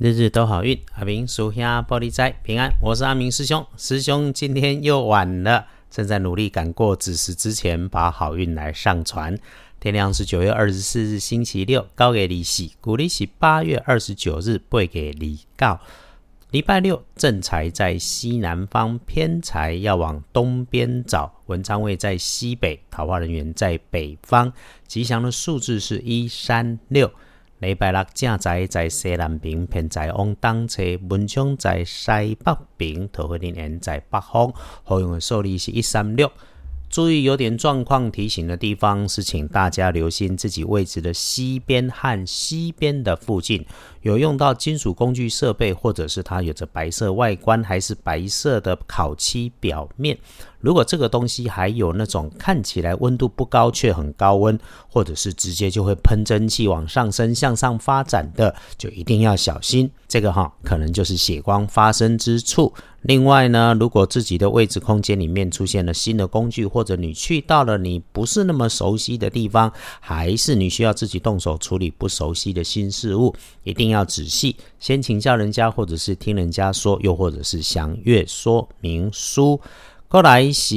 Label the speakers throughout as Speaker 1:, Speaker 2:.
Speaker 1: 日日都好运，阿明属下玻璃斋平安。我是阿明师兄，师兄今天又晚了，正在努力赶过子时之前，把好运来上传。天亮是九月二十四日星期六，高给利息，古利息八月二十九日背给李告。礼拜六正财在西南方，偏财要往东边找。文昌位在西北，桃花人员在北方。吉祥的数字是一三六。礼拜六正在在西南边，偏在往东侧；文昌在西北边，桃花林园在北方。好用的数字是一三六。注意有点状况提醒的地方是，请大家留心自己位置的西边和西边的附近有用到金属工具设备，或者是它有着白色外观还是白色的烤漆表面。如果这个东西还有那种看起来温度不高却很高温，或者是直接就会喷蒸汽往上升、向上发展的，就一定要小心。这个哈，可能就是血光发生之处。另外呢，如果自己的位置空间里面出现了新的工具，或者你去到了你不是那么熟悉的地方，还是你需要自己动手处理不熟悉的新事物，一定要仔细先请教人家，或者是听人家说，又或者是详阅说明书。过来是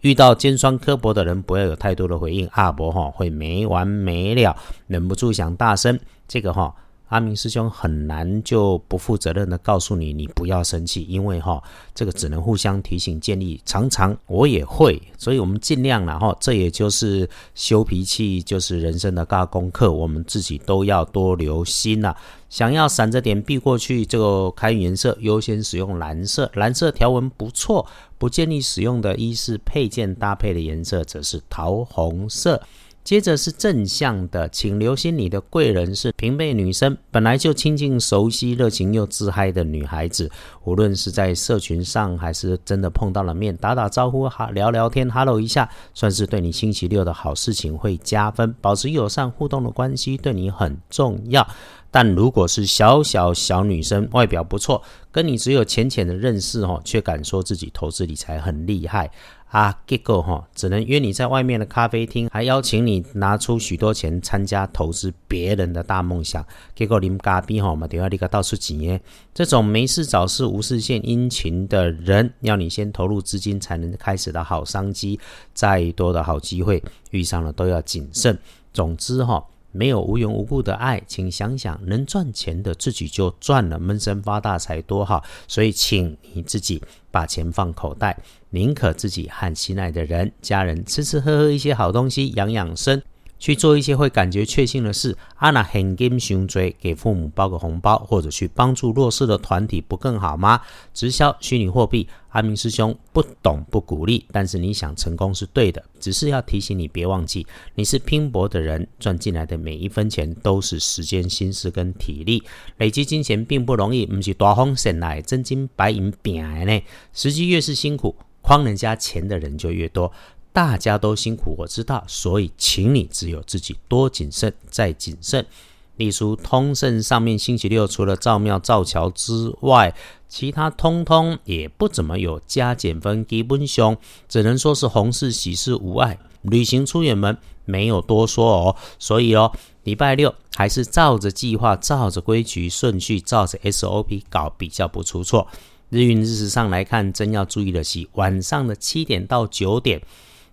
Speaker 1: 遇到尖酸刻薄的人，不要有太多的回应，阿伯哈会没完没了，忍不住想大声。这个哈。阿明师兄很难就不负责任的告诉你，你不要生气，因为哈，这个只能互相提醒建议。常常我也会，所以我们尽量了哈。这也就是修脾气，就是人生的大功课，我们自己都要多留心呐。想要闪着点避过去，就开颜色优先使用蓝色，蓝色条纹不错。不建议使用的衣饰配件搭配的颜色则是桃红色。接着是正向的，请留心你的贵人是平辈女生，本来就亲近、熟悉、热情又自嗨的女孩子。无论是在社群上，还是真的碰到了面，打打招呼、哈聊聊天、hello 一下，算是对你星期六的好事情会加分。保持友善互动的关系对你很重要。但如果是小小小女生，外表不错，跟你只有浅浅的认识哦，却敢说自己投资理财很厉害。啊，结果哈，只能约你在外面的咖啡厅，还邀请你拿出许多钱参加投资别人的大梦想。结果你们咖啡哈嘛，等下立刻到处挤耶。这种没事找事、无事献殷勤的人，要你先投入资金才能开始的好商机，再多的好机会遇上了都要谨慎。总之哈。没有无缘无故的爱，请想想能赚钱的自己就赚了，闷声发大财多好。所以，请你自己把钱放口袋，宁可自己和心爱的人、家人吃吃喝喝一些好东西，养养生。去做一些会感觉确信的事，阿那很金胸椎，给父母包个红包，或者去帮助弱势的团体，不更好吗？直销虚拟货币，阿明师兄不懂不鼓励，但是你想成功是对的，只是要提醒你别忘记，你是拼搏的人，赚进来的每一分钱都是时间、心思跟体力，累积金钱并不容易，不是大风神来真金白银变来呢。时机越是辛苦，诓人家钱的人就越多。大家都辛苦，我知道，所以请你只有自己多谨慎再谨慎。例如通胜上面星期六除了造庙造桥之外，其他通通也不怎么有加减分。基本上只能说是红事喜事无碍，旅行出远门没有多说哦。所以哦，礼拜六还是照着计划、照着规矩顺序、照着 SOP 搞，比较不出错。日运日时上来看，真要注意的是晚上的七点到九点。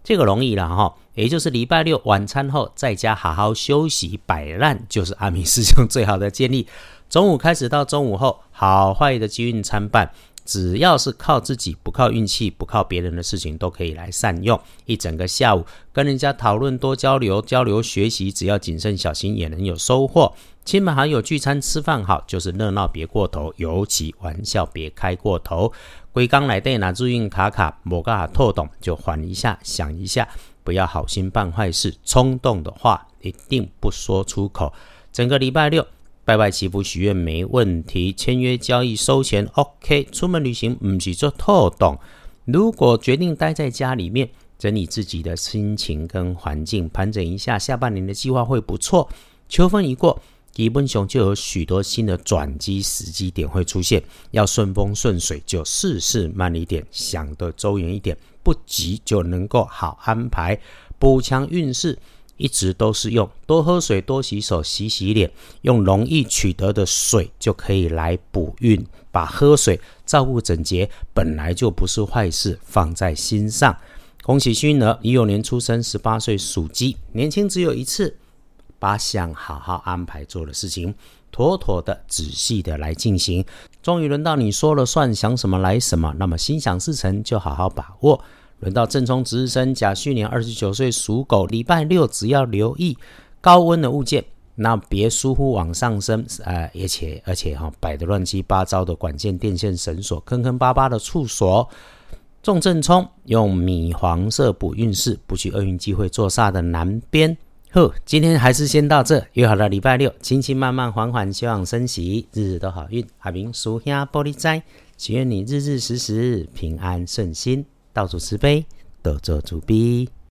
Speaker 1: 这个容易了哈，也就是礼拜六晚餐后在家好好休息摆烂，就是阿明师兄最好的建议。中午开始到中午后，好坏的机运参半，只要是靠自己，不靠运气，不靠别人的事情，都可以来善用。一整个下午跟人家讨论，多交流交流学习，只要谨慎小心，也能有收获。亲朋好友聚餐吃饭好，就是热闹别过头，尤其玩笑别开过头。归刚来电拿注运卡卡，某个透懂就缓一下，想一下，不要好心办坏事，冲动的话一定不说出口。整个礼拜六拜拜祈福许愿没问题，签约交易收钱 OK。出门旅行唔是做透懂，如果决定待在家里面，整理自己的心情跟环境，盘整一下下半年的计划会不错。秋分一过。基本熊就有许多新的转机时机点会出现，要顺风顺水就事事慢一点，想得周延一点，不急就能够好安排补强运势。一直都是用多喝水、多洗手、洗洗脸，用容易取得的水就可以来补运。把喝水照顾整洁本来就不是坏事，放在心上。恭喜勋儿，一六年出生，十八岁属鸡，年轻只有一次，把想好好安排做的事情，妥妥的、仔细的来进行。终于轮到你说了算，想什么来什么，那么心想事成就好好把握。轮到正冲值日生甲戌年二十九岁属狗，礼拜六只要留意高温的物件，那别疏忽往上升，呃，而且而且哈摆的乱七八糟的管线、电线、绳索，坑坑巴巴的处所。重正冲用米黄色补运势，不去厄运机会坐煞的南边。呵，今天还是先到这，约好了礼拜六，轻轻慢慢缓缓，休养生息，日日都好运。阿明属下玻璃斋，祈愿你日日时时平安顺心。到处慈悲，得做主逼。